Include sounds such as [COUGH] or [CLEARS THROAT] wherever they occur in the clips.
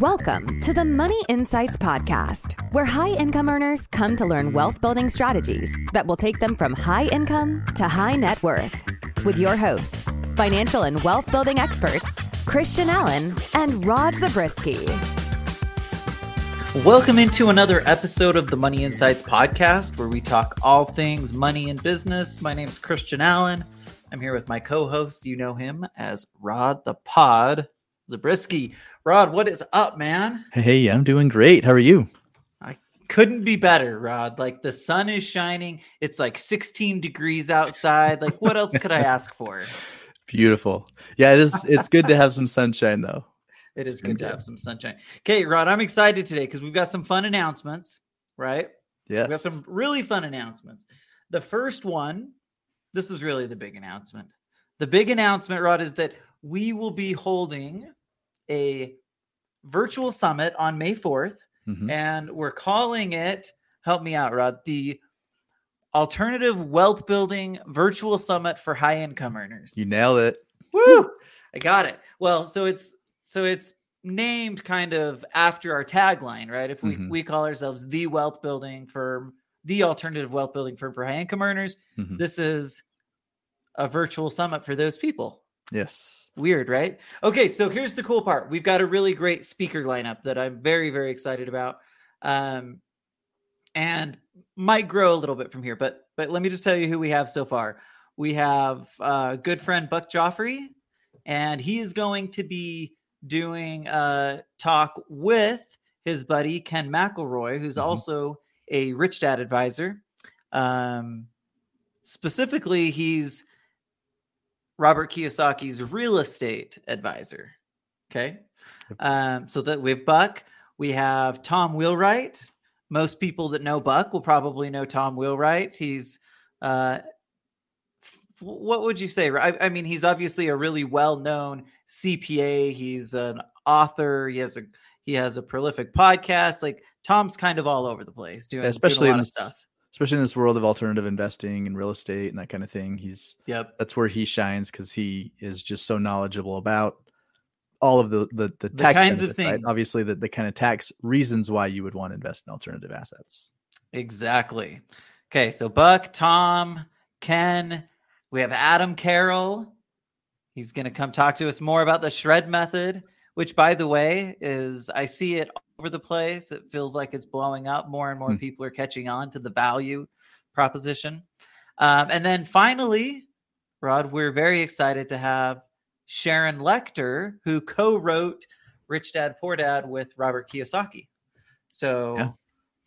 Welcome to the Money Insights Podcast, where high income earners come to learn wealth building strategies that will take them from high income to high net worth. With your hosts, financial and wealth building experts, Christian Allen and Rod Zabriskie. Welcome into another episode of the Money Insights Podcast, where we talk all things money and business. My name is Christian Allen. I'm here with my co host. You know him as Rod the Pod Zabriskie. Rod, what is up, man? Hey, I'm doing great. How are you? I couldn't be better, Rod. Like the sun is shining. It's like 16 degrees outside. Like what else could I ask for? [LAUGHS] Beautiful. Yeah, it is. It's good to have some sunshine, though. It is good to have some sunshine. Okay, Rod, I'm excited today because we've got some fun announcements, right? Yes. We've got some really fun announcements. The first one, this is really the big announcement. The big announcement, Rod, is that we will be holding a virtual summit on May 4th, Mhm. and we're calling it, help me out, Rod, the Alternative Wealth Building Virtual Summit for High Income Earners. You nailed it. Woo! I got it. Well, so it's so it's named kind of after our tagline, right? If we Mhm. we call ourselves the wealth building firm, the alternative wealth building firm for high income earners, Mhm. this is a virtual summit for those people. Yes. Weird, right? Okay, so here's the cool part. We've got a really great speaker lineup that I'm very, very excited about. Um, and might grow a little bit from here, but but let me just tell you who we have so far. We have uh good friend Buck Joffrey, and he is going to be doing a talk with his buddy Ken McElroy, who's Mhm. also a rich dad advisor. Um specifically, he's Robert Kiyosaki's real estate advisor. Okay. Um, so that we have Buck, we have Tom Wheelwright. Most people that know Buck will probably know Tom Wheelwright. He's uh what would you say? I, I mean, he's obviously a really well-known CPA. He's an author. He has a he has a prolific podcast. Like Tom's kind of all over the place doing, especially doing a in lot of stuff. Especially in this world of alternative investing and real estate and that kind of thing. He's Yep. that's where he shines because he is just so knowledgeable about all of the the, the, The tax kinds of benefits, right? things. Obviously, the, the kind of tax reasons why you would want to invest in alternative assets. Exactly. Okay, so Buck, Tom, Ken, we have Adam Carroll. He's going to come talk to us more about the shred method, which, by the way, is I see it over the place. It feels like it's blowing up. More and more Hmm. people are catching on to the value proposition. Um, and then finally, Rod, we're very excited to have Sharon Lechter, who co wrote Rich Dad Poor Dad with Robert Kiyosaki. So Yeah.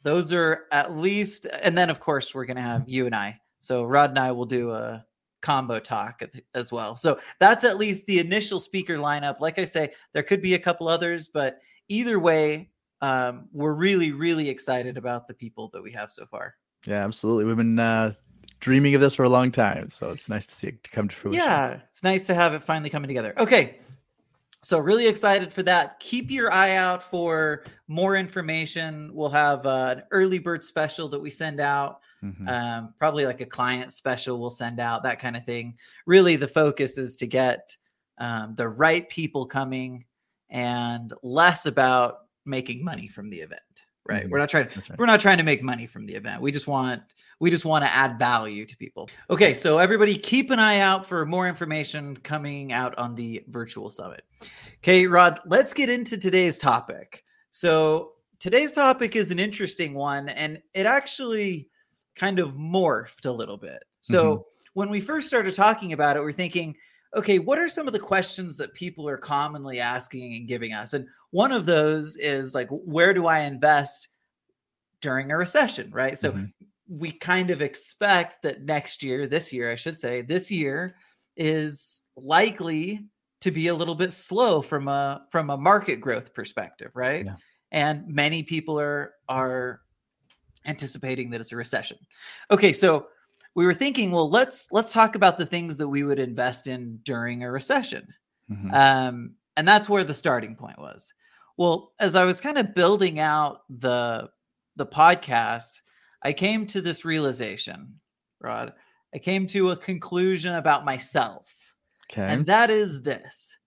those are at least, and then of course, we're going to have you and I. So Rod and I will do a combo talk as well. So that's at least the initial speaker lineup. Like I say, there could be a couple others, but either way, um, we're really, really excited about the people that we have so far. Yeah, absolutely. We've been uh, dreaming of this for a long time, so it's nice to see it come to fruition. Yeah, it's nice to have it finally coming together. Okay. So really excited for that. Keep your eye out for more information. We'll have uh, an early bird special that we send out. Mhm. Um, probably like a client special we'll send out, that kind of thing. Really, the focus is to get um, the right people coming and less about making money from the event. Right. Mhm. We're not trying right. we're not trying to make money from the event. We just want we just want to add value to people. Okay, so everybody keep an eye out for more information coming out on the virtual summit. Okay, Rod, let's get into today's topic. So, today's topic is an interesting one and it actually kind of morphed a little bit. So, when we first started talking about it, we're thinking, okay, what are some of the questions that people are commonly asking and giving us? And one of those is like, where do I invest during a recession, right? So, Mhm. we kind of expect that next year, this year, I should say, this year is likely to be a little bit slow from a from a market growth perspective, right? Yeah. And many people are are anticipating that it's a recession. Okay, so we were thinking, well, let's let's talk about the things that we would invest in during a recession. Mhm. Um, and that's where the starting point was. Well, as I was kind of building out the the podcast, I came to this realization, Rod. I came to a conclusion about myself. Okay. And that is this.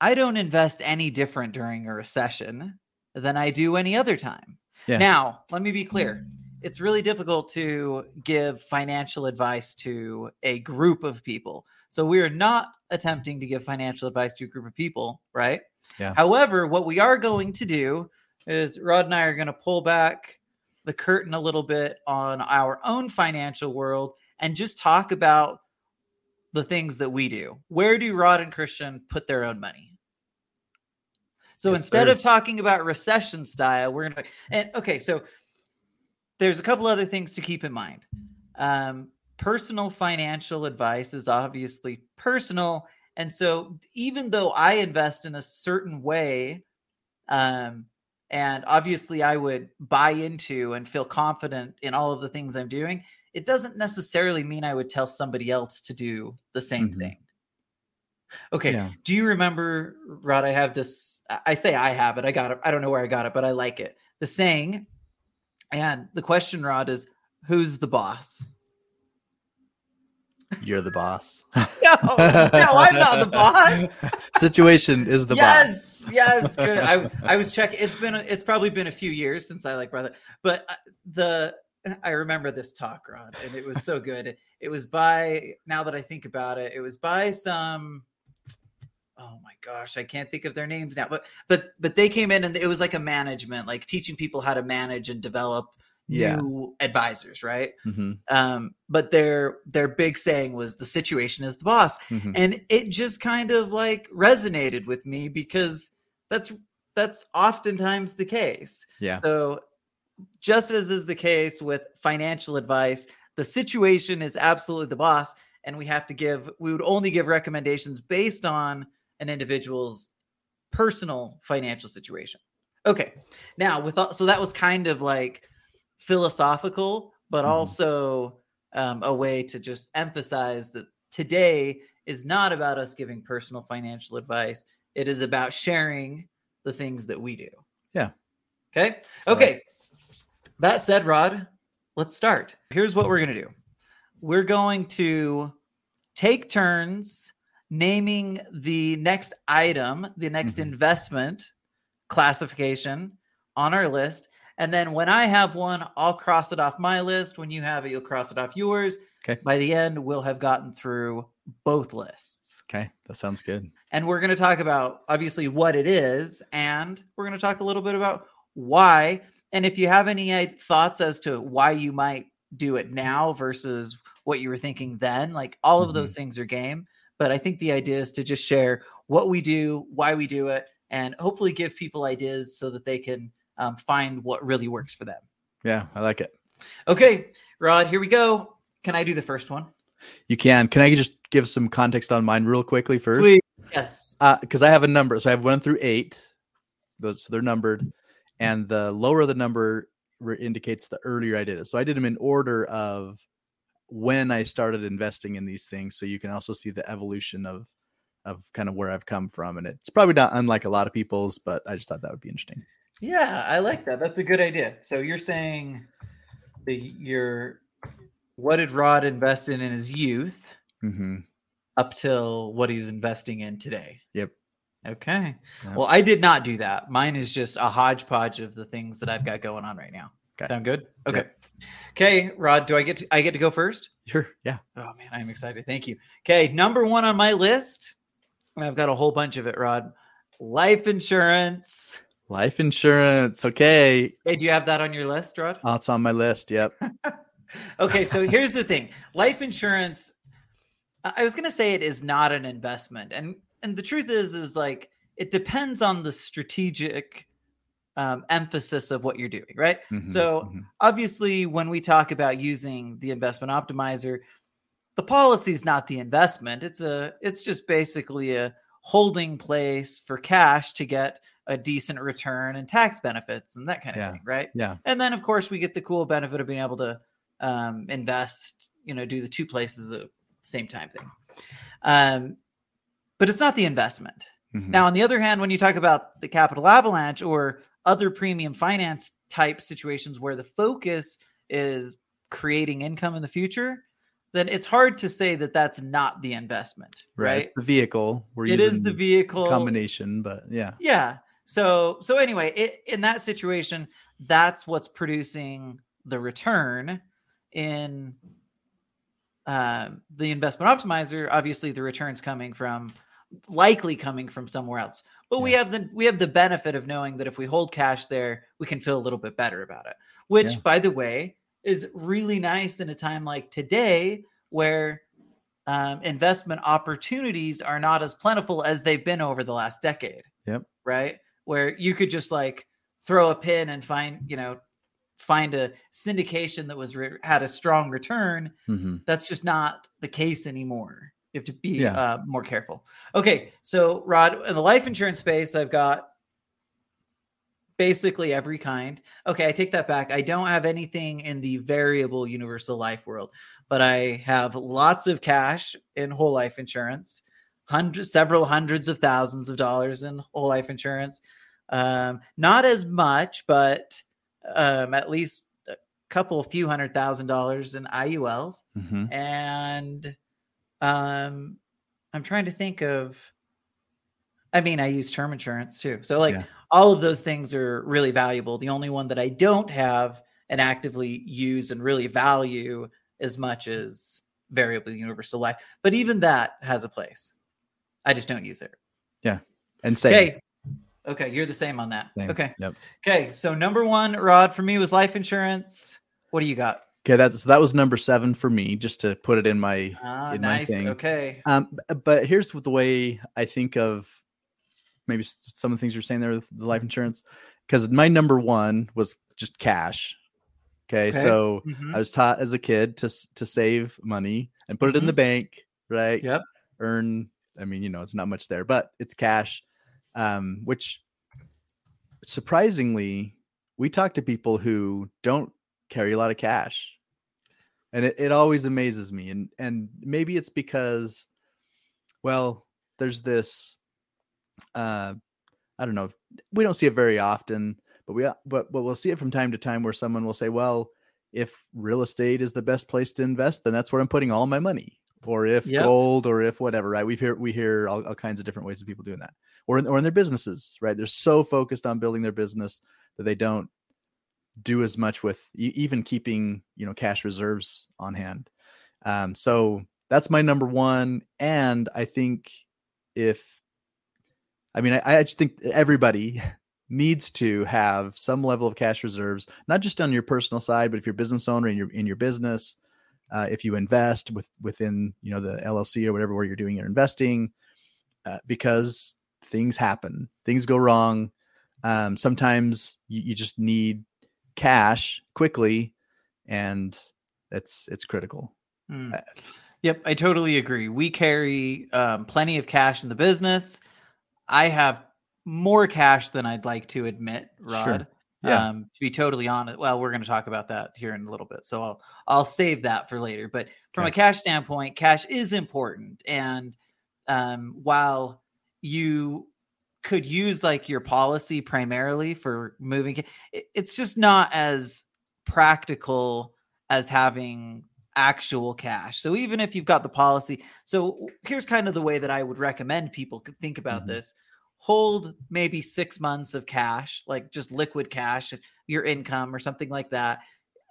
I don't invest any different during a recession than I do any other time. Yeah. Now, let me be clear. It's really difficult to give financial advice to a group of people. So we are not attempting to give financial advice to a group of people, right? Yeah. However, what we are going to do is Rod and I are going to pull back the curtain a little bit on our own financial world and just talk about the things that we do. Where do Rod and Christian put their own money? So Yes, instead sir. of talking about recession style, we're going to and okay, so there's a couple other things to keep in mind. Um, personal financial advice is obviously personal, and so even though I invest in a certain way, um, and obviously I would buy into and feel confident in all of the things I'm doing, it doesn't necessarily mean I would tell somebody else to do the same Mhm. thing. Okay. Yeah. Do you remember, Rod? I have this. I say I have it. I got it. I don't know where I got it, but I like it. The saying, and the question, Rod, is who's the boss? You're the boss. [LAUGHS] [LAUGHS] No, no, I'm not the boss. Situation is the boss. yes, yes, good. I [LAUGHS] I was checking. It's been it's probably been a few years since I like brother, but uh, the I remember this talk, Rod, and it was so good. It was by now that I think about it, it was by some. Oh my gosh, I can't think of their names now, but but but they came in and it was like a management, like teaching people how to manage and develop Yeah. new advisors, right? hmm Um, but their their big saying was the situation is the boss hmm and it just kind of like resonated with me because that's that's oftentimes the case Yeah. so just as is the case with financial advice the situation is absolutely the boss and we have to give we would only give recommendations based on an individual's personal financial situation. Okay now with all, so that was kind of like philosophical but Mhm. also um, a way to just emphasize that today is not about us giving personal financial advice. It is about sharing the things that we do. Yeah. okay? Okay. that said rod let's start. Here's what we're going to do. We're going to take turns naming the next item the next Mhm. investment classification on our list and then when i have one i'll cross it off my list when you have it you'll cross it off yours Okay. by the end we'll have gotten through both lists Okay. That sounds good. and we're going to talk about obviously what it is and we're going to talk a little bit about why and if you have any uh, thoughts as to why you might do it now versus what you were thinking then like all of those things are game but i think the idea is to just share what we do why we do it and hopefully give people ideas so that they can um, find what really works for them Yeah. I like it. okay rod here we go can i do the first one You can. Can I just give some context on mine real quickly first? please yes because I have a number. So I have one through eight. Those so they're numbered, and the lower the number re- indicates the earlier I did it. So I did them in order of when I started investing in these things. So you can also see the evolution of of kind of where I've come from, and it's probably not unlike a lot of people's, but I just thought that would be interesting. Yeah, I like that. That's a good idea. So you're saying the your what did Rod invest in in his youth hmm up till what he's investing in today? Yep. Okay. Yeah. Well, I did not do that. Mine is just a hodgepodge of the things that I've got going on right now. Okay. Sound good? Yep. Okay. Rod, do I get to I get to go first? Sure. Yeah. Oh man, I'm excited. Thank you. Okay, number one on my list, and I've got a whole bunch of it, Rod. Life insurance. Life insurance. Okay. Hey, do you have that on your list, Rod? Oh, it's on my list. Yep. [LAUGHS] okay, so here's the thing. Life insurance I I was going to say it is not an investment. And and the truth is is like it depends on the strategic um, emphasis of what you're doing, right? Mhm, So mhm. obviously when we talk about using the investment optimizer the policy is not the investment it's a it's just basically a holding place for cash to get a decent return and tax benefits and that kind of Yeah. thing right yeah. and then of course we get the cool benefit of being able to um, invest you know do the two places at the same time thing um, but it's not the investment mhm. now, on the other hand, when you talk about the capital avalanche or other premium finance type situations where the focus is creating income in the future, then it's hard to say that that's not the investment, right? It's the vehicle. We're It is the vehicle combination, but yeah. Yeah. So so anyway, it, in that situation, that's what's producing the return in um, the investment optimizer. Obviously, the returns coming from likely coming from somewhere else. But we have the we have the benefit of knowing that if we hold cash there, we can feel a little bit better about it. Which, Yeah. by the way, is really nice in a time like today where um, investment opportunities are not as plentiful as they've been over the last decade. Yep. Right. Where you could just like throw a pin and find, you know, find a syndication that was re- had a strong return. hmm That's just not the case anymore. You have to be Yeah. uh, more careful. Okay. So, Rod, in the life insurance space, I've got basically every kind. Okay, I take that back. I don't have anything in the variable universal life world, but I have lots of cash in whole life insurance, hundreds, several hundreds of thousands of dollars in whole life insurance. Um, not as much, but um, at least a couple, few hundred thousand dollars in IULs, hmm and um, I'm trying to think of. I mean, I use term insurance too, so like Yeah. all of those things are really valuable. The only one that I don't have and actively use and really value as much as variable universal life, but even that has a place. I just don't use it. Yeah. And same. Okay. Okay, you're the same on that. Same. Okay. Yep. Okay, so number one, Rod, for me was life insurance. What do you got? Okay, that's so that was number seven for me, just to put it in my Ah, in my nice. thing. Okay. Um, but here's what the way I think of maybe some of the things you're saying there with the life insurance, because my number one was just cash. Okay, Okay. so Mhm. I was taught as a kid to to save money and put it in the bank, right? Yep. Earn. I mean, you know, it's not much there, but it's cash. Um, which surprisingly, we talk to people who don't carry a lot of cash and it, it always amazes me and and maybe it's because well there's this uh i don't know we don't see it very often but we but but we'll see it from time to time where someone will say well if real estate is the best place to invest then that's where i'm putting all my money or if Yep. gold or if whatever right we hear we hear all, all kinds of different ways of people doing that or in, or in their businesses right they're so focused on building their business that they don't do as much with even keeping you know cash reserves on hand. Um so that's my number one and i think if i mean i, I just think everybody [LAUGHS] needs to have some level of cash reserves not just on your personal side but if you're a business owner in your in your business uh, if you invest with within you know the llc or whatever where you're doing your investing uh, because things happen things go wrong. Um, sometimes you, you just need cash quickly and it's it's critical Mm. Uh, Yep, I totally agree. We carry um, plenty of cash in the business. I have more cash than I'd like to admit, Rod. Sure. Yeah. Um, to be totally honest, well, we're going to talk about that here in a little bit, so I'll I'll save that for later. But from a cash standpoint, cash is important, and um, while you could use like your policy primarily for moving, it's just not as practical as having actual cash. So even if you've got the policy, so here's kind of the way that I would recommend people could think about Mhm. this. Hold maybe 6 months of cash, like just liquid cash, your income or something like that.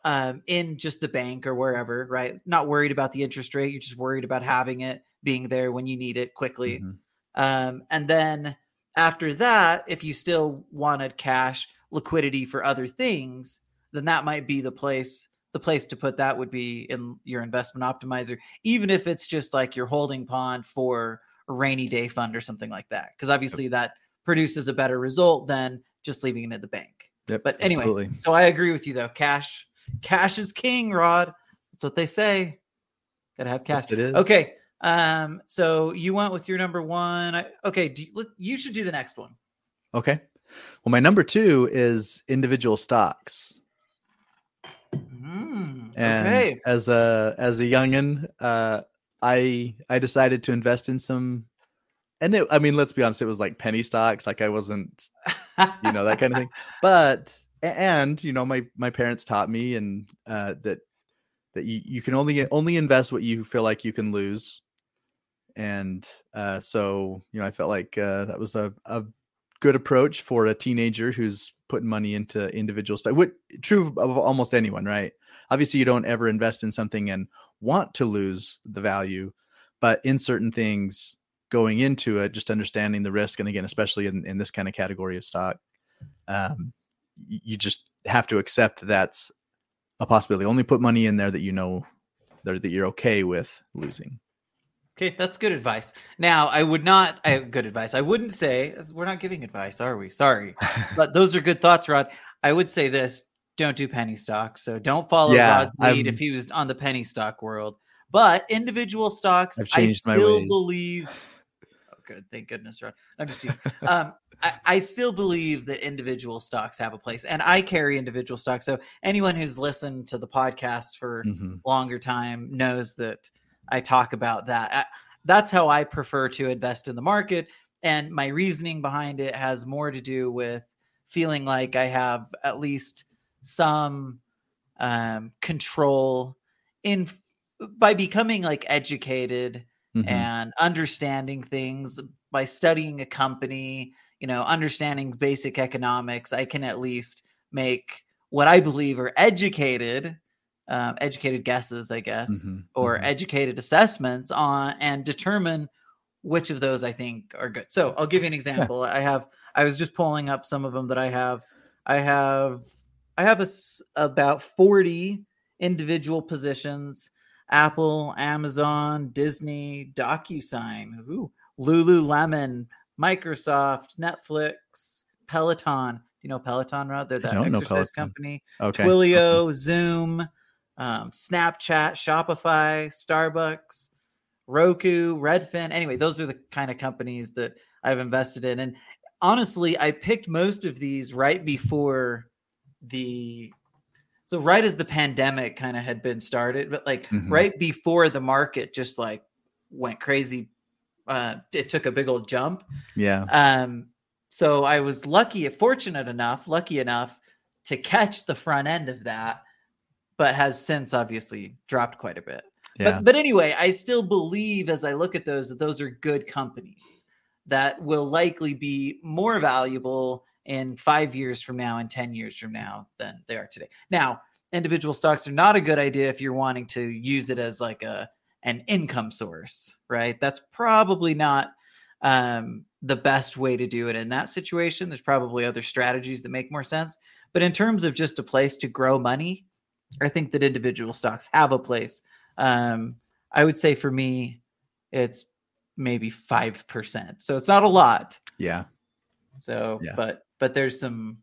Um, in just the bank or wherever, right? Not worried about the interest rate. You're just worried about having it being there when you need it quickly. Mhm. Um, and then after that, if you still wanted cash liquidity for other things, then that might be the place. The place to put that would be in your investment optimizer, even if it's just like your holding pond for a rainy day fund or something like that. Because obviously that produces a better result than just leaving it at the bank. Yep, But anyway, absolutely. so I agree with you though. Cash, cash is king, Rod. That's what they say. Gotta have cash. Yes, it is. Okay. Um, so you went with your number one. I, okay, do you, you should do the next one. Okay. Well, my number two is individual stocks. Mm, And okay. as a as a youngin, uh, I I decided to invest in some, and it, I mean, let's be honest, it was like penny stocks. Like I wasn't, you know, that kind of thing. [LAUGHS] But and you know, my my parents taught me and uh, that that you, you can only only invest what you feel like you can lose. And uh, so, you know, I felt like uh, that was a, a good approach for a teenager who's putting money into individual stuff. What true of almost anyone, right? Obviously, you don't ever invest in something and want to lose the value, but in certain things going into it, just understanding the risk, and again, especially in, in this kind of category of stock, um, you just have to accept that's a possibility. Only put money in there that you know that, that you're okay with losing. Okay, that's good advice. Now, I would not. I, good advice. I wouldn't say we're not giving advice, are we? Sorry, [LAUGHS] but those are good thoughts, Rod. I would say this: don't do penny stocks. So don't follow yeah, Rod's lead I'm, if he was on the penny stock world. But individual stocks, I still believe. [LAUGHS] Oh, good. Thank goodness, Rod. I'm just um, I, I, still believe that individual stocks have a place, and I carry individual stocks. So anyone who's listened to the podcast for mm-hmm. longer time knows that I talk about that. I, that's how I prefer to invest in the market, and my reasoning behind it has more to do with feeling like I have at least some um, control in by becoming like educated mm-hmm. and understanding things by studying a company you know understanding basic economics i can at least make what i believe are educated um, educated guesses i guess mm-hmm. or mm-hmm. educated assessments on and determine which of those i think are good so i'll give you an example yeah. i have i was just pulling up some of them that i have i have I have a, about 40 individual positions Apple, Amazon, Disney, DocuSign, ooh, Lululemon, Microsoft, Netflix, Peloton. You know Peloton, Rod? They're that exercise company. Okay. Twilio, [LAUGHS] Zoom, um, Snapchat, Shopify, Starbucks, Roku, Redfin. Anyway, those are the kind of companies that I've invested in. And honestly, I picked most of these right before the so right as the pandemic kind of had been started, but like mm-hmm. right before the market just like went crazy, uh, it took a big old jump. Yeah. Um. So I was lucky, fortunate enough, lucky enough to catch the front end of that, but has since obviously dropped quite a bit. Yeah. But but anyway, I still believe as I look at those that those are good companies that will likely be more valuable in five years from now and 10 years from now than they are today. Now, individual stocks are not a good idea if you're wanting to use it as like a an income source, right? That's probably not um, the best way to do it in that situation. There's probably other strategies that make more sense. But in terms of just a place to grow money, I think that individual stocks have a place. Um, I would say for me, it's maybe 5%. So it's not a lot. Yeah. So, yeah. but but there's some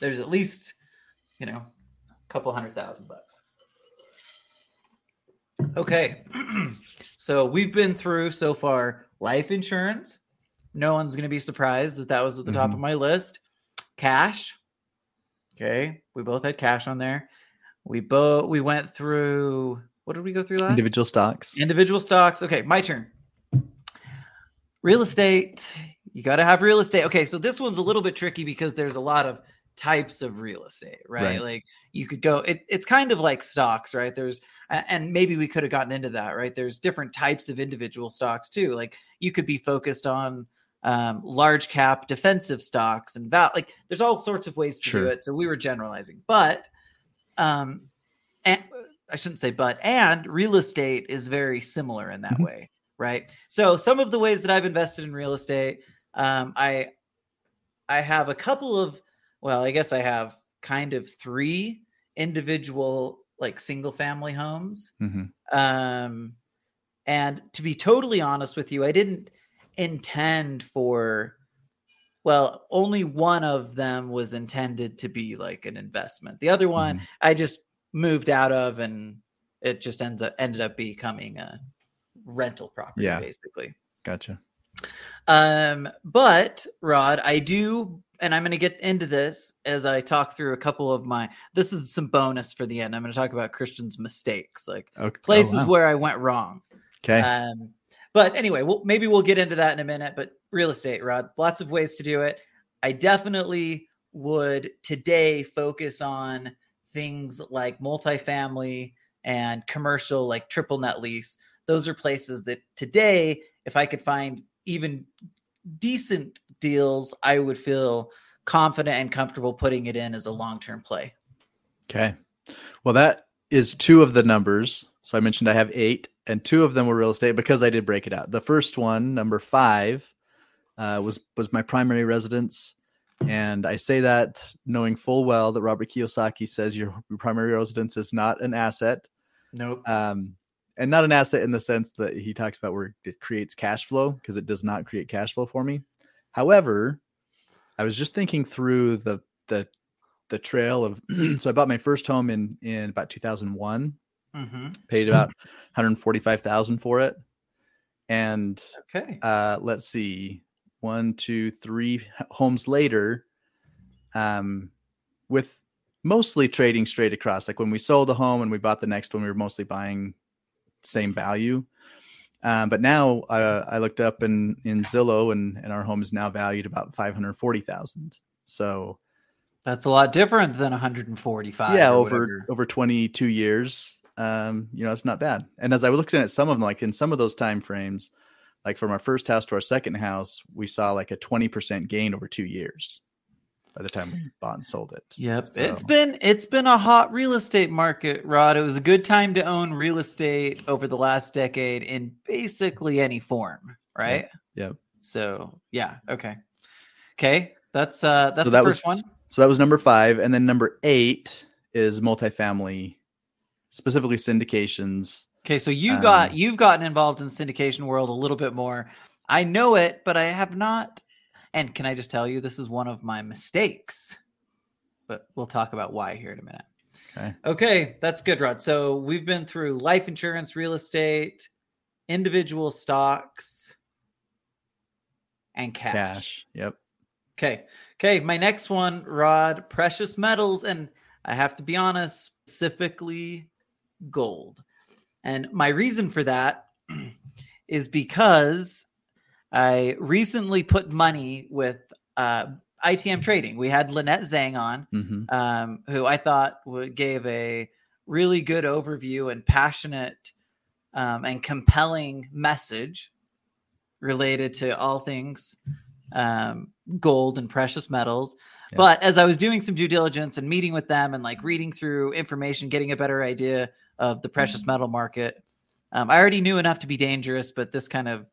there's at least you know a couple hundred thousand bucks okay [CLEARS THROAT] so we've been through so far life insurance no one's going to be surprised that that was at the mm-hmm. top of my list cash okay we both had cash on there we both we went through what did we go through last individual stocks individual stocks okay my turn real estate you got to have real estate. Okay, so this one's a little bit tricky because there's a lot of types of real estate, right? right. Like you could go it, it's kind of like stocks, right? There's and maybe we could have gotten into that, right? There's different types of individual stocks too. Like you could be focused on um, large cap defensive stocks and val like there's all sorts of ways to sure. do it. So we were generalizing. But um and I shouldn't say but and real estate is very similar in that mm-hmm. way, right? So some of the ways that I've invested in real estate um, I I have a couple of well, I guess I have kind of three individual like single family homes. Mm-hmm. Um, and to be totally honest with you, I didn't intend for well, only one of them was intended to be like an investment. The other one mm-hmm. I just moved out of and it just ends up ended up becoming a rental property yeah. basically. Gotcha. Um, but Rod, I do, and I'm going to get into this as I talk through a couple of my. This is some bonus for the end. I'm going to talk about Christian's mistakes, like okay. Oh, places oh, wow. where I went wrong. Okay. Um, but anyway, we'll, maybe we'll get into that in a minute. But real estate, Rod, lots of ways to do it. I definitely would today focus on things like multifamily and commercial like triple net lease. Those are places that today, if I could find even decent deals, I would feel confident and comfortable putting it in as a long term play. Okay. Well, that is two of the numbers. So I mentioned I have eight, and two of them were real estate because I did break it out. The first one, number five, uh, was was my primary residence, and I say that knowing full well that Robert Kiyosaki says your, primary residence is not an asset. Nope. Um, and not an asset in the sense that he talks about where it creates cash flow because it does not create cash flow for me. However, I was just thinking through the the the trail of [CLEARS THROAT] so I bought my first home in in about 2001. Mm-hmm. Paid about 145,000 for it. And Okay. uh let's see one two three homes later um with mostly trading straight across like when we sold a home and we bought the next one we were mostly buying same value um, but now uh, i looked up in in zillow and and our home is now valued about 540000 so That's a lot different than 145. yeah over whatever. over 22 years um you know it's not bad and as i looked at some of them like in some of those time frames like from our first house to our second house we saw like a 20% gain over two years by the time we bought and sold it Yep. it's been it's been a hot real estate market, Rod. It was a good time to own real estate over the last decade in basically any form, right? Yep. So yeah, okay. Okay. That's uh that's so the that first was one. so that was number five and then number eight is multifamily specifically syndications Okay, so you Um, got you've gotten involved in the syndication world a little bit more. I know it, but I have not. And can I just tell you, this is one of my mistakes. But we'll talk about why here in a minute. Okay. Okay, that's good, Rod. So we've been through life insurance, real estate, individual stocks, and cash. cash yep Okay. Okay. My next one, Rod, precious metals. And I have to be honest, specifically gold. And my reason for that [CLEARS THROAT] is because I recently put money with uh, ITM trading. We had Lynette Zhang on, hmm um, who I thought would, gave a really good overview and passionate um, and compelling message related to all things um, gold and precious metals. Yeah. But as I was doing some due diligence and meeting with them and like reading through information, getting a better idea of the precious metal market, um, I already knew enough to be dangerous, but this kind of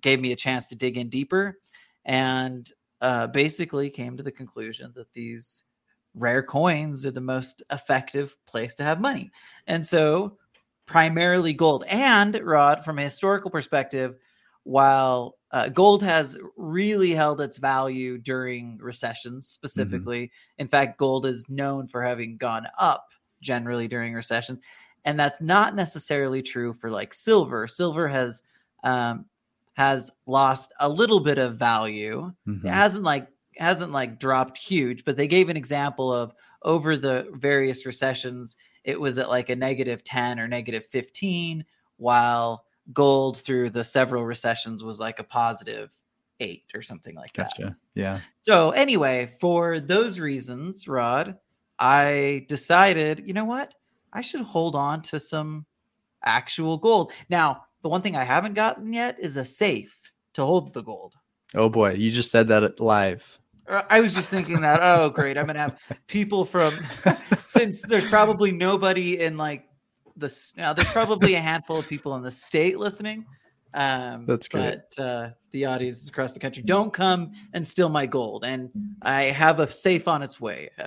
gave me a chance to dig in deeper and uh, basically came to the conclusion that these rare coins are the most effective place to have money. And so, primarily gold. And, Rod, from a historical perspective, while uh, gold has really held its value during recessions, specifically, in fact, gold is known for having gone up generally during recessions. And that's not necessarily true for like silver. Silver has um, has lost a little bit of value. Mhm. it hasn't like hasn't like dropped huge but they gave an example of over the various recessions it was at like a negative 10 or negative 15 while gold through the several recessions was like a positive 8 or something like that. Gotcha. Yeah. So anyway for those reasons rod i decided you know what i should hold on to some actual gold now the one thing i haven't gotten yet is a safe to hold the gold oh boy you just said that live Uh, I was just thinking that. Oh, great! I'm gonna have people from [LAUGHS] since there's probably nobody in like the now there's probably a handful of people in the state listening. Um, That's great. But uh, the audiences across the country don't come and steal my gold, and I have a safe on its way. [LAUGHS]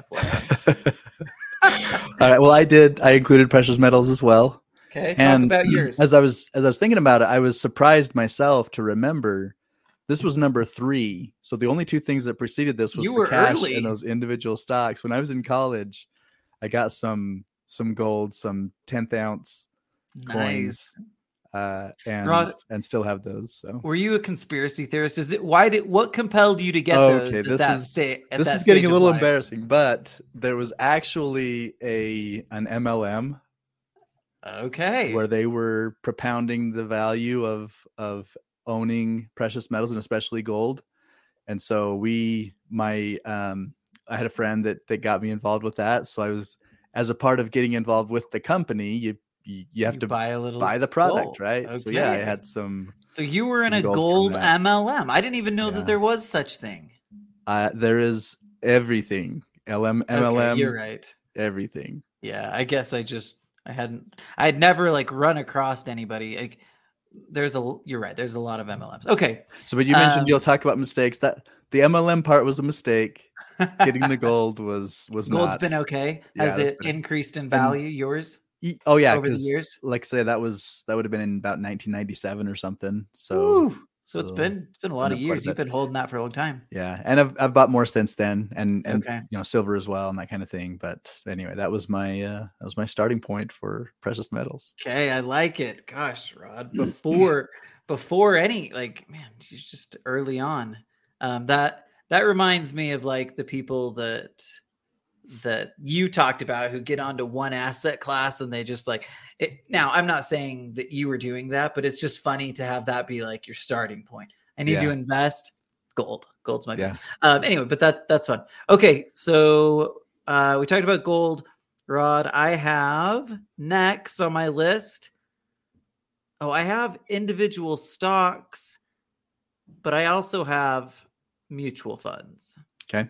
All right well i did i included precious metals as well Okay, talk and about yours. as i was as i was thinking about it i was surprised myself to remember this was number three so the only two things that preceded this was You the were cash early. and those individual stocks when i was in college i got some some gold some 10th ounce nice. Uh and Rod- and still have those so Were you a conspiracy theorist? Is it why did what compelled you to get Okay, those? at this that is- sta- this is getting a little embarrassing but there was actually a an mlm Okay. where they were propounding the value of of owning precious metals and especially gold and so we my um i had a friend that that got me involved with that so i was as a part of getting involved with the company you you, you have You to buy, a little buy the product, gold. right? So yeah, I had some. So you were in a gold gold. MLM. I didn't even know Yeah. that there was such thing. Uh, there is everything. LM, MLM, Okay, you're right. everything. Yeah, I guess I just I hadn't I had never like run across anybody. Like there's a you're right. There's a lot of MLMs. Okay. So, but you mentioned Um, you'll talk about mistakes. That the MLM part was a mistake. Getting the [LAUGHS] gold was was Gold's not. been okay. Has that's it been- increased in value? Yours? Oh yeah, over the years? like I say, that was that would have been in about 1997 or something. So Ooh, so it's been it's been a lot of up quite a years. You've been holding that for a long time. yeah, and I've I've bought more since then, and and Okay. you know silver as well, and that kind of thing. But anyway, that was my uh that was my starting point for precious metals. Okay, I like it. Gosh, Rod, [CLEARS THROAT] before before any like man, she's just early on. Um that that reminds me of like the people that that you talked about who get onto one asset class and they just like it now I'm not saying that you were doing that, but it's just funny to have that be like your starting point. I need to invest gold. Gold's my Yeah. um anyway, but that that's fun. Okay, so uh we talked about gold. Rod, I have next on my list. Oh, I have individual stocks, but I also have mutual funds. Okay.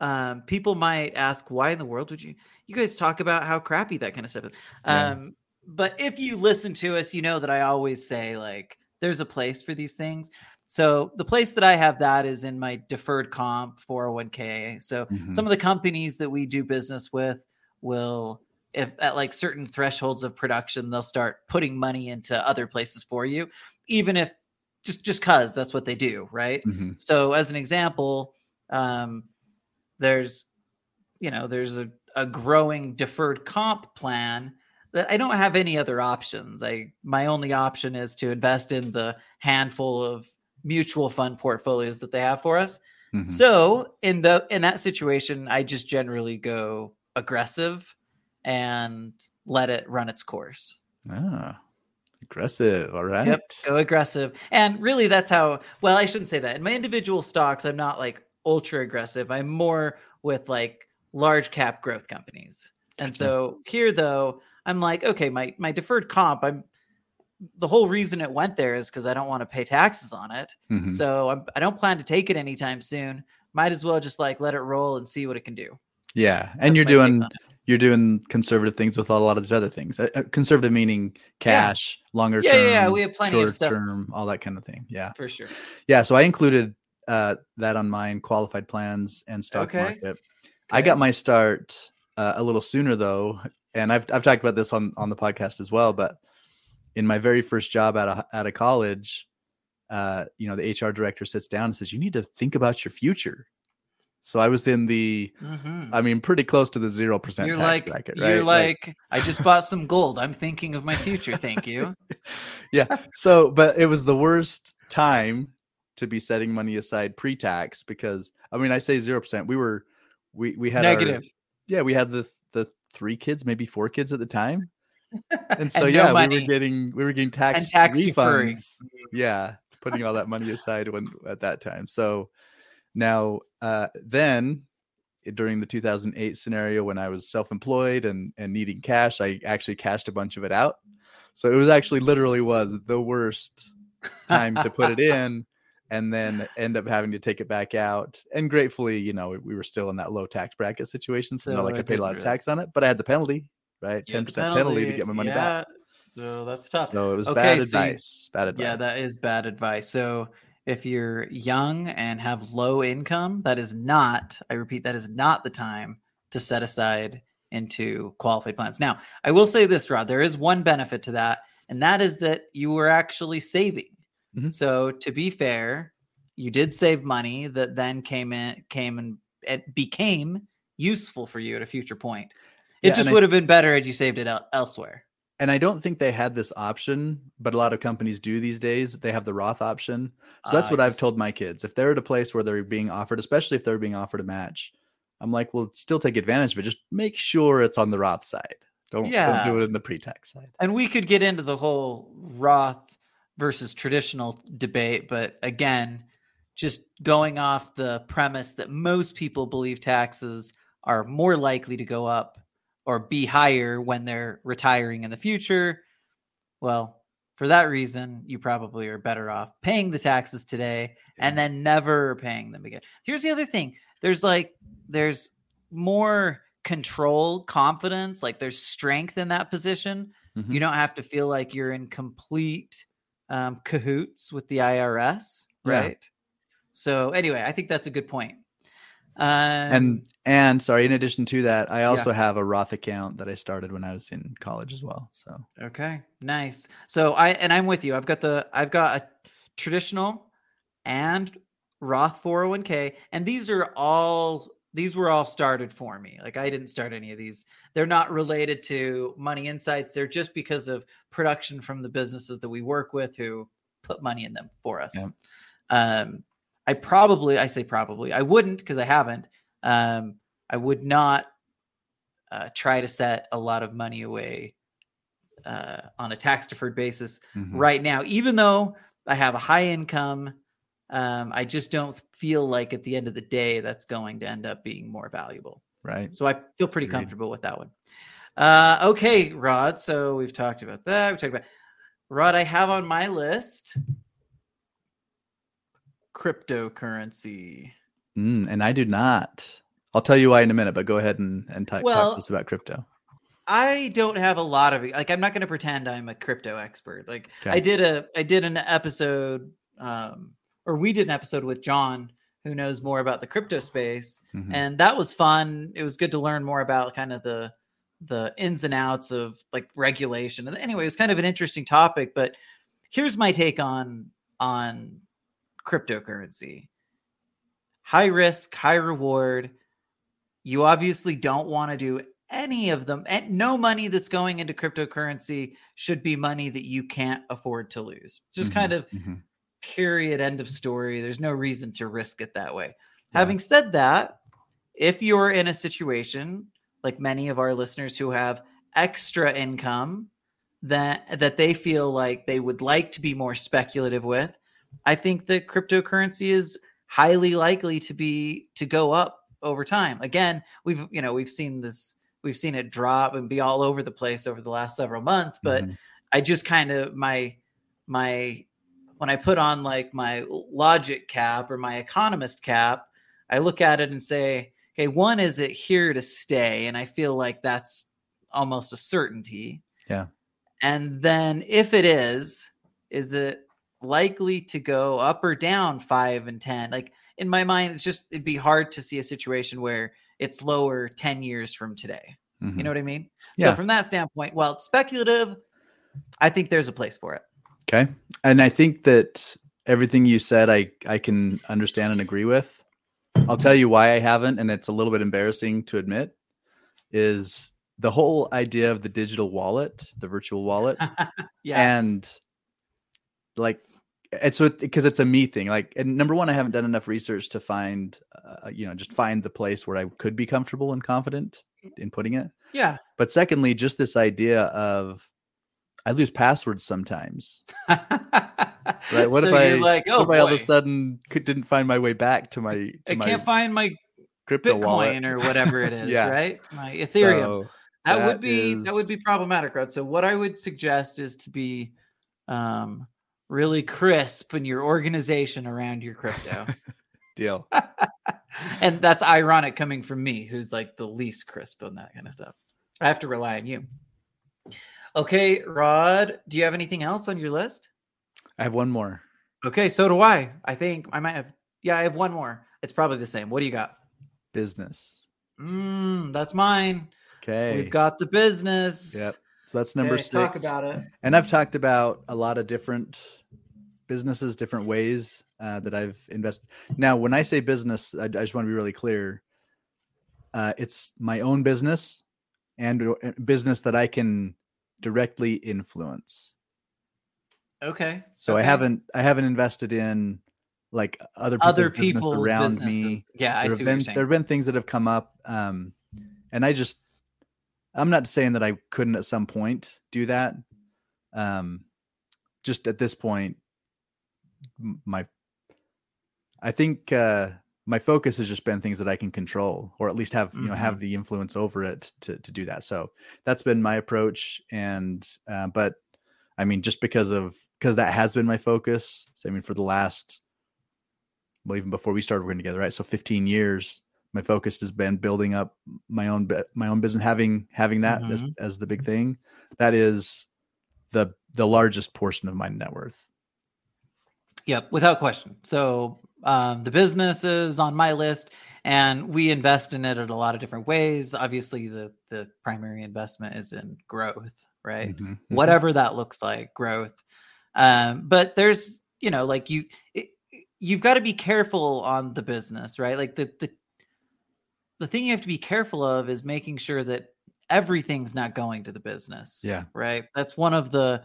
Um, people might ask, why in the world would you? You guys talk about how crappy that kind of stuff is. Yeah. Um, but if you listen to us, you know that I always say like, there's a place for these things. So the place that I have that is in my deferred comp 401k. So Mhm. some of the companies that we do business with will if at like certain thresholds of production they'll start putting money into other places for you even if just just cuz that's what they do right Mhm. so as an example um there's you know there's a, a growing deferred comp plan that I don't have any other options. I my only option is to invest in the handful of mutual fund portfolios that they have for us. Mhm. So in the in that situation, I just generally go aggressive and let it run its course. Ah, aggressive. All right. Yep, go aggressive. And really that's how well, I shouldn't say that. In my individual stocks, I'm not like ultra aggressive. I'm more with like large cap growth companies. And so here though, I'm like, okay, my my deferred comp, I'm the whole reason it went there is because I don't want to pay taxes on it. Mhm. So I'm, I don't plan to take it anytime soon. Might as well just like let it roll and see what it can do. Yeah, and That's you're doing you're doing conservative things with a lot of these other things. Uh, uh, conservative meaning cash, longer Yeah, term, yeah, yeah, we have plenty of stuff. term, all that kind of thing. Yeah, for sure. yeah. So I included uh, that on mine, qualified plans and stock Okay. market. I got my start uh, a little sooner though, and I've I've talked about this on on the podcast as well. But in my very first job out of out of college, uh, you know, the HR director sits down and says, "You need to think about your future." So I was in the, Mhm. I mean, pretty close to the zero percent You're tax like bracket, you're right? like, I just bought some gold. I'm thinking of my future. Thank you. [LAUGHS] yeah. So, but it was the worst time to be setting money aside pre-tax because I mean, I say zero percent. We were, we we had our- Negative. yeah, we had the the three kids, maybe four kids at the time, [LAUGHS] and so no yeah, we were getting we were getting tax and tax deferring. refunds. Yeah, putting all that money aside when at that time. So now, uh, then during the 2008 scenario when I was self-employed and and needing cash, I actually cashed a bunch of it out. So it was actually literally was the worst time to put it [LAUGHS] in and then [SIGHS] end up having to take it back out. And gratefully, you know, we, we were still in that low tax bracket situation. So, not like I paid a lot of tax on it, but I had the penalty, right? You 10% the penalty, to get my money back. So that's tough. So it was Okay, bad so you- advice. bad advice. Yeah, that is bad advice. So if you're young and have low income, that is not, I repeat, that is not the time to set aside into qualified plans. Now, I will say this, Rod, there is one benefit to that, and that is that you were actually saving. Mhm. So to be fair, you did save money that then came in, came and it became useful for you at a future point. It Yeah, just I- would have been better had you saved it el- elsewhere. and I don't think they had this option, but a lot of companies do these days. They have the Roth option. So that's Ah, what I've told my kids. If they're at a place where they're being offered, especially if they're being offered a match, I'm like, well, still take advantage of it. Just make sure it's on the Roth side. Don't, don't do it in the pre-tax side. And we could get into the whole Roth versus traditional debate, but again, just going off the premise that most people believe taxes are more likely to go up or be higher when they're retiring in the future. Well, for that reason, you probably are better off paying the taxes today and then never paying them again. Here's the other thing. There's like there's more control, confidence, like there's strength in that position. Mhm. You don't have to feel like you're in complete um, cahoots with the IRS, Yeah. right? So anyway, I think that's a good point. Um, and and sorry, in addition to that, I also have a Roth account that I started when I was in college as well. So Okay, nice. So I and I'm with you. I've got the I've got a traditional and Roth 401k, and these are all these were all started for me. Like I didn't start any of these. They're not related to money insights. They're just because of production from the businesses that we work with who put money in them for us. Yeah. Um, I probably I say probably I wouldn't because I haven't. Um, I would not uh, try to set a lot of money away uh, on a tax deferred basis mhm. right now, even though I have a high income. Um, I just don't feel like at the end of the day that's going to end up being more valuable. right. So I feel pretty Agreed. comfortable with that one. Uh, okay, Rod. So we've talked about that. We talked about Rod. I have on my list cryptocurrency. Mm, and I do not. I'll tell you why in a minute, but go ahead and and talk, Well, talk to us about crypto. I don't have a lot of like I'm not going to pretend I'm a crypto expert. Like Okay. I did a I did an episode um or we did an episode with John who knows more about the crypto space Mhm. and that was fun. It was good to learn more about kind of the the ins and outs of like regulation. And anyway, it was kind of an interesting topic, but here's my take on on cryptocurrency. High risk, high reward. You obviously don't want to do any of them. And no money that's going into cryptocurrency should be money that you can't afford to lose. Just Mhm, kind of mhm. Period end of story there's no reason to risk it that way Yeah. having said that if you're in a situation like many of our listeners who have extra income that that they feel like they would like to be more speculative with i think that cryptocurrency is highly likely to be to go up over time again we've you know we've seen this we've seen it drop and be all over the place over the last several months but Mhm. I just kind of my my when I put on like my logic cap or my economist cap, I look at it and say, okay, one is it here to stay, and I feel like that's almost a certainty. Yeah. And then if it is, is it likely to go up or down five and ten? Like in my mind, it's just it'd be hard to see a situation where it's lower 10 years from today. Mhm. You know what I mean? Yeah. So from that standpoint, while it's speculative, I think there's a place for it. Okay. And I think that everything you said, I, I can understand and agree with. I'll tell you why I haven't, and it's a little bit embarrassing to admit, is the whole idea of the digital wallet, the virtual wallet, [LAUGHS] yeah. and like it's so because it's a me thing. Like, and number one, I haven't done enough research to find, uh, you know, just find the place where I could be comfortable and confident in putting it. yeah. But secondly, just this idea of I lose passwords sometimes. [LAUGHS] Right. What so if I like, oh, what if I all of a sudden could, didn't find my way back to my to I my can't find my crypto Bitcoin wallet or whatever it [LAUGHS] is, Yeah. right? My Ethereum. So, that, that would be that would be problematic, right? So what I would suggest is to be um really crisp in your organization around your crypto. [LAUGHS] deal. and that's ironic coming from me, who's like the least crisp on that kind of stuff. I have to rely on you. Okay, Rod, do you have anything else on your list? I have one more Okay, so do I. I think I might have. Yeah, I have one more. It's probably the same. What do you got? business. Mm, that's mine. Okay. We've got the business. Yep. So that's number Okay, six. Talk about it. And I've talked about a lot of different businesses, different ways uh, that I've invested. Now, when I say business, I, I just want to be really clear. Uh, it's my own business and uh, business that I can directly influence. Okay. So I haven't I haven't invested in like other people's other business around businesses. me. Yeah, I there see have what you're been there have been things that have come up, um, and I just I'm not saying that I couldn't at some point do that. Um, just at this point, my I think uh, my focus has just been things that I can control or at least have you know have Mhm. the influence over it to to do that. So that's been my approach. And uh, but I mean, just because of because that has been my focus. So I mean, for the last well, even before we started working together, right? So 15 years, my focus has been building up my own my own business, having having that as, Mhm. as the big thing. That is the the largest portion of my net worth. Yep, without question. So um, the business is on my list, and we invest in it in a lot of different ways. Obviously, the the primary investment is in growth, right? Mhm, mhm. Whatever that looks like, growth. Um, but there's, you know, like you, it, you've got to be careful on the business, right? Like the the the thing you have to be careful of is making sure that everything's not going to the business. Yeah. Right. That's one of the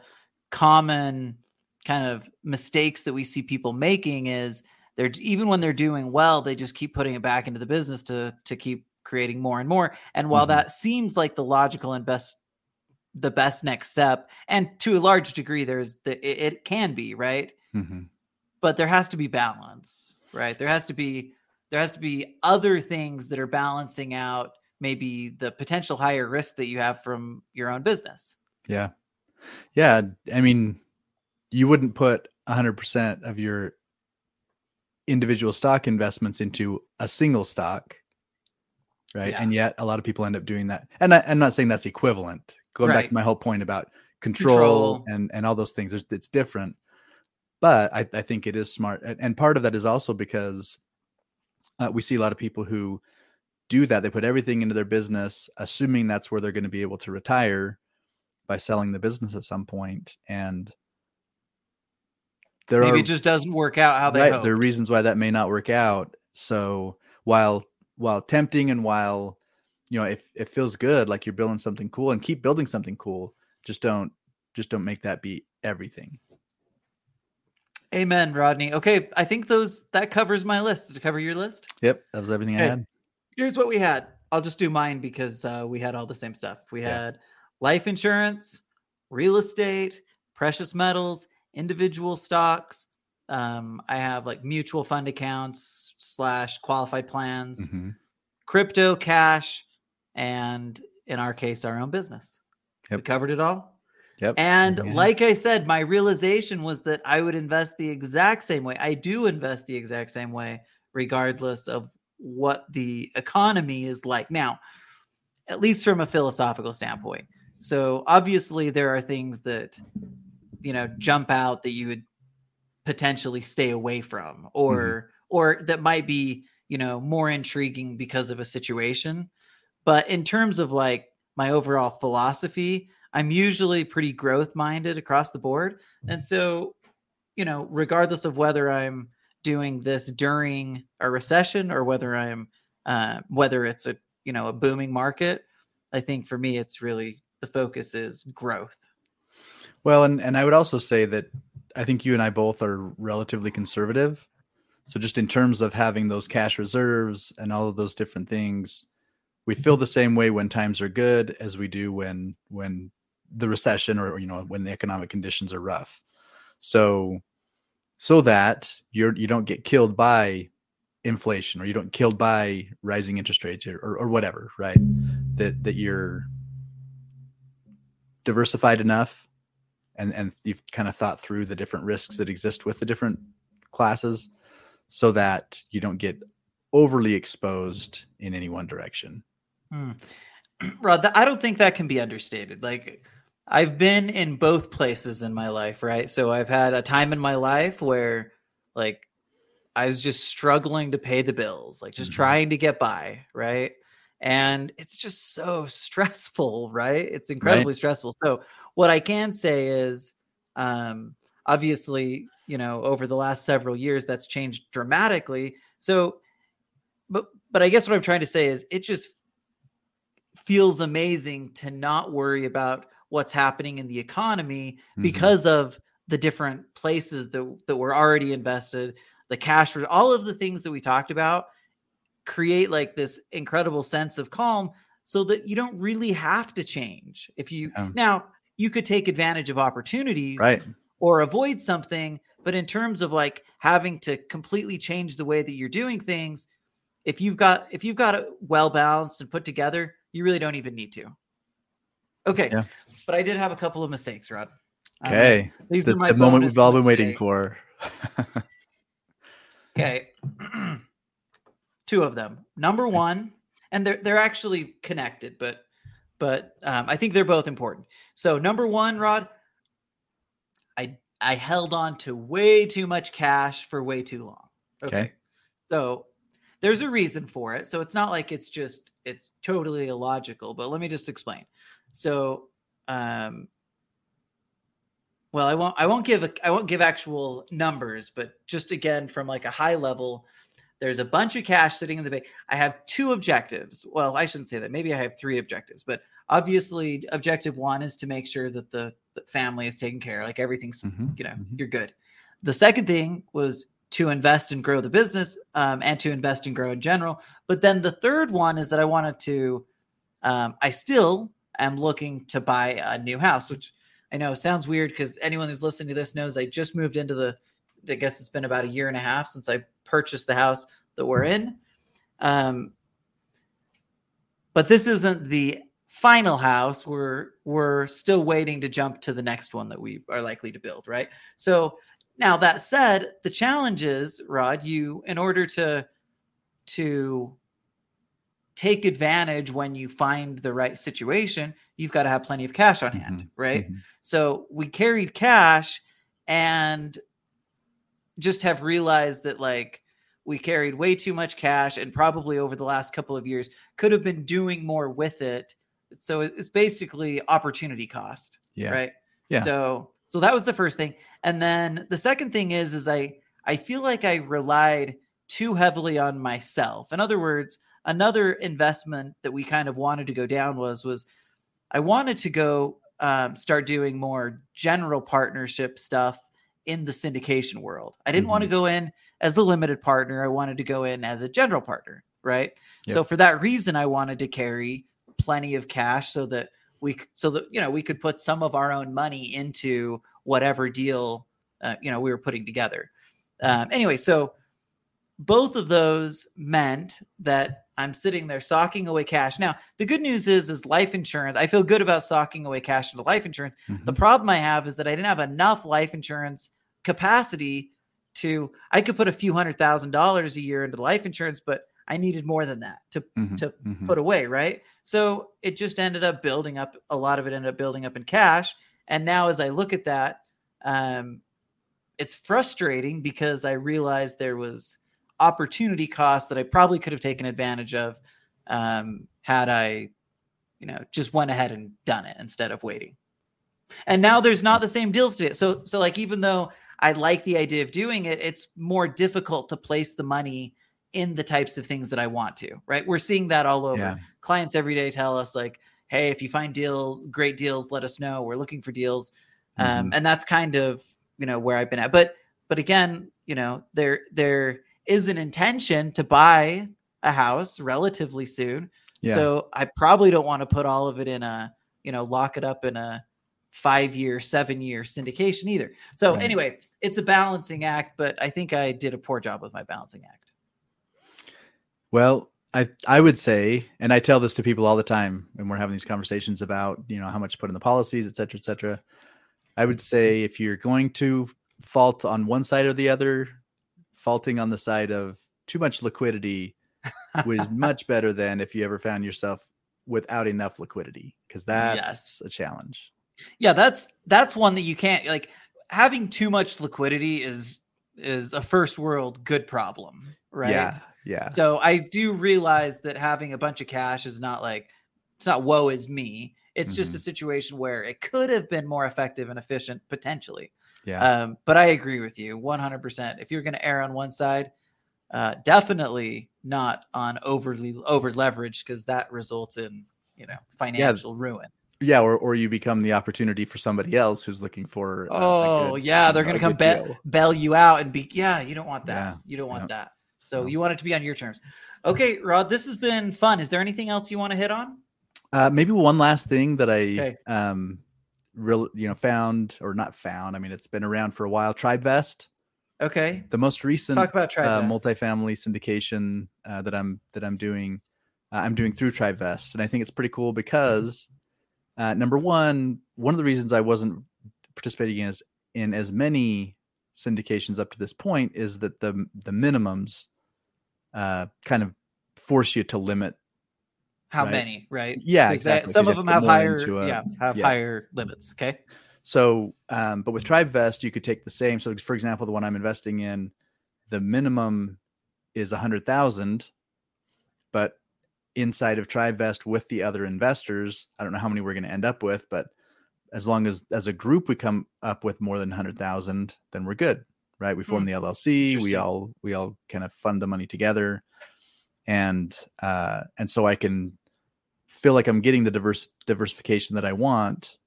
common kind of mistakes that we see people making is they're even when they're doing well, they just keep putting it back into the business to to keep creating more and more. And while Mhm. that seems like the logical and best the best next step, and to a large degree, there's the it, it can be, right? Mhm. but there has to be balance right there has to be there has to be other things that are balancing out maybe the potential higher risk that you have from your own business Yeah. Yeah. I mean, you wouldn't put 100% of your individual stock investments into a single stock. Right. Yeah. And yet a lot of people end up doing that. And I, I'm not saying that's equivalent. Going back to my whole point about control, Control. and, and all those things, it's, different. But I, I think it is smart. And, and part of that is also because uh, we see a lot of people who do that. They put everything into their business, assuming that's where they're going to be able to retire by selling the business at some point and there maybe are it just doesn't work out how they right hope. there are reasons why that may not work out. So while while tempting and while you know if it feels good like you're building something cool and keep building something cool just don't just don't make that be everything. Amen rodney. Okay i think those that covers my list. To cover your list? Yep that was everything i had. here's what we had. I'll just do mine because uh, we had all the same stuff. We Yeah. had life insurance real estate precious metals individual stocks um, i have like mutual fund accounts slash qualified plans Mhm. crypto cash and in our case our own business we covered it all yep and Yeah. like I said, my realization was that I would invest the exact same way. I do invest the exact same way, regardless of what the economy is like. Now, at least from a philosophical standpoint. So obviously there are things that you know jump out that you would potentially stay away from or or that might be, you know, more intriguing because of a situation. But in terms of like my overall philosophy, I'm usually pretty growth minded across the board. And so, you know, regardless of whether I'm doing this during a recession or whether I'm uh, whether it's a you know a booming market, I think for me it's really the focus is growth. Well, and and I would also say that I think you and I both are relatively conservative. So just in terms of having those cash reserves and all of those different things, we feel the same way when times are good as we do when when the recession or you know when the economic conditions are rough. So so that you're you don't get killed by inflation or you don't killed by rising interest rates or, or, or whatever, right? That that you're diversified enough and and you've kind of thought through the different risks that exist with the different classes so that you don't get overly exposed in any one direction Hmm. [CLEARS THROAT] Rod, I don't think that can be understated. Like, I've been in both places in my life, right? So I've had a time in my life where, like, I was just struggling to pay the bills, like, just Mhm. trying to get by, right? And it's just so [LAUGHS] stressful, right? It's incredibly stressful. So, what I can say is, um, obviously, you know, over the last several years, that's changed dramatically. So, but but I guess what I'm trying to say is, it just feels amazing to not worry about what's happening in the economy Mhm. because of the different places that, that were already invested the cash for all of the things that we talked about create like this incredible sense of calm so that you don't really have to change if you Yeah. now you could take advantage of opportunities right or avoid something but in terms of like having to completely change the way that you're doing things if you've got if you've got it well balanced and put together, you really don't even need to. Okay, Yeah. but I did have a couple of mistakes, Rod. Um, Okay. these the, are my the moment we've all been waiting for. [LAUGHS] Okay. [CLEARS THROAT] Two of them. Number one, and they're they're actually connected, but but um, I think they're both important. So number one, Rod, I I held on to way too much cash for way too long. Okay. So there's a reason for it. So it's not like it's just it's totally illogical, but let me just explain. So um well, I won't I won't give a, I won't give actual numbers, but just again from like a high level, there's a bunch of cash sitting in the bank. I have two objectives. Well, I shouldn't say that. Maybe I have three objectives, but obviously objective 1 is to make sure that the, the family is taken care of, like everything's Mhm, you know, mhm. you're good. The second thing was to invest and grow the business um, and to invest and grow in general. But then the third one is that I wanted to, um, I still am looking to buy a new house, which I know sounds weird because anyone who's listening to this knows I just moved into the, I guess it's been about a year and a half since I purchased the house that we're in. Um, but this isn't the final house. We're we're still waiting to jump to the next one that we are likely to build, right? So now that said, the challenge is, Rod, you in order to to take advantage when you find the right situation, you've got to have plenty of cash on hand, Mhm, right? mhm. So we carried cash and just have realized that like we carried way too much cash and probably over the last couple of years could have been doing more with it. So it's basically opportunity cost, Yeah. right? Yeah. So so that was the first thing. And then the second thing is is I I feel like I relied too heavily on myself. In other words, another investment that we kind of wanted to go down was was I wanted to go um, start doing more general partnership stuff in the syndication world. I didn't want to go in as a limited partner. I wanted to go in as a general partner, right? So for that reason, I wanted to carry plenty of cash so that we so that you know we could put some of our own money into whatever deal uh, you know we were putting together. Um, anyway, so both of those meant that I'm sitting there socking away cash. Now, the good news is, is life insurance. I feel good about socking away cash into life insurance. The Mhm. problem I have is that I didn't have enough life insurance capacity to. I could put a few hundred thousand dollars a year into life insurance, but I needed more than that to Mhm, to mhm. put away, right? So it just ended up building up. A lot of it ended up building up in cash. And now, as I look at that, um, it's frustrating because I realized there was opportunity cost that I probably could have taken advantage of um, had I, you know, just went ahead and done it instead of waiting. And now there's not the same deals to it. So, so like even though I like the idea of doing it, it's more difficult to place the money in the types of things that I want to. Right? We're seeing that all over Yeah. clients every day tell us like hey if you find deals great deals let us know we're looking for deals um, Mhm. and that's kind of you know where i've been at but but again you know there there is an intention to buy a house relatively soon Yeah. so i probably don't want to put all of it in a you know lock it up in a five year seven year syndication either so Right. anyway it's a balancing act but i think i did a poor job with my balancing act Well, I I would say, and I tell this to people all the time when we're having these conversations about you know how much to put in the policies, et cetera, et cetera. I would say if you're going to fault on one side or the other, faulting on the side of too much liquidity was [LAUGHS] much better than if you ever found yourself without enough liquidity because that's Yes. a challenge. Yeah, that's that's one that you can't like having too much liquidity is is a first world good problem, right? Yeah, yeah, So I do realize that having a bunch of cash is not like it's not woe is me. It's just Mm-hmm. a situation where it could have been more effective and efficient potentially. Yeah. Um, but I agree with you 100%. If you're going to err on one side, uh, definitely not on overly over leveraged because that results in, you know, financial ruin. yeah, or or you become the opportunity for somebody else who's looking for. a Oh good- yeah, they're a gonna come deal. bail you out and be yeah. You don't want that. Yeah, You don't want yeah. that. So No. you want it to be on your terms. Okay, Rod, this has been fun. Is there anything else you want to hit on? Uh, maybe one last thing that I Okay. um real you know found or not found. I mean, it's been around for a while. TribeVest. Okay. The most recent Talk about uh, multifamily syndication uh, that I'm that I'm doing, uh, I'm doing through TribeVest, and I think it's pretty cool because uh, number one, one of the reasons I wasn't participating in as in as many syndications up to this point is that the the minimums uh, kind of force you to limit. How Right. many? Right. Yeah, that- exactly, Some of them have have to put more higher. a- yeah, have yeah. higher limits. Okay. So, um, but with TribeVest, you could take the same. So, for example, the one I'm investing in, the minimum is a hundred thousand, but inside of TribeVest with the other investors, I don't know how many we're going to end up with, but as long as as a group we come up with more than hundred thousand, then we're good, right? We form Hmm. the LLC, we all we all kind of fund the money together, and uh, and so I can feel like I'm getting the diverse diversification that I want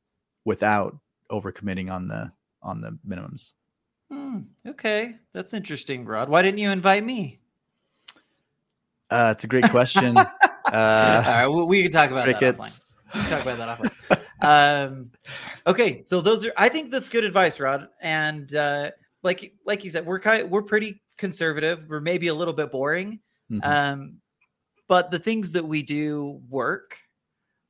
without overcommitting on the on the minimums. Hmm, okay, that's interesting, Rod. Why didn't you invite me? Uh, it's a great question. [LAUGHS] Uh, right, we, we can talk about that offline. crickets. We can talk about that offline. um, okay, so those are. I think that's good advice, Rod. And uh, like like you said, we're kind we're pretty conservative. We're maybe a little bit boring, Mhm. um, but the things that we do work.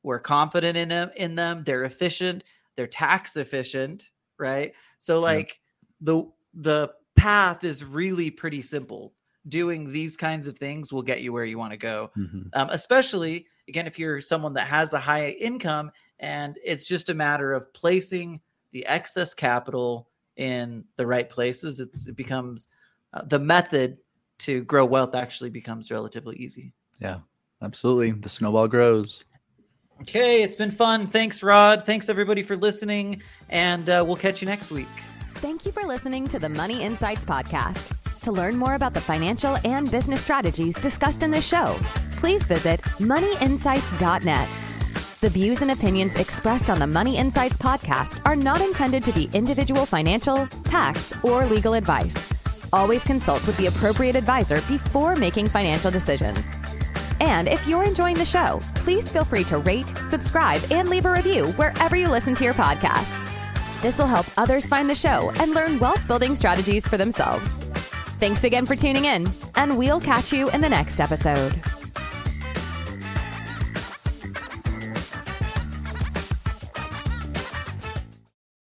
We're confident in them. In them, they're efficient. They're tax efficient, right? So like the the path is really pretty simple. Doing these kinds of things will get you where you want to go Mhm. um, especially again if you're someone that has a high income and it's just a matter of placing the excess capital in the right places it's it becomes uh, the method to grow wealth actually becomes relatively easy Yeah, absolutely. The snowball grows. okay it's been fun thanks rod thanks everybody for listening and uh, we'll catch you next week Thank you for listening to the Money Insights Podcast. To learn more about the financial and business strategies discussed in this show, please visit moneyinsights.net. The views and opinions expressed on the Money Insights Podcast are not intended to be individual financial, tax, or legal advice. Always consult with the appropriate advisor before making financial decisions. And if you're enjoying the show, please feel free to rate, subscribe, and leave a review wherever you listen to your podcasts. This will help others find the show and learn wealth building strategies for themselves. Thanks again for tuning in, and we'll catch you in the next episode.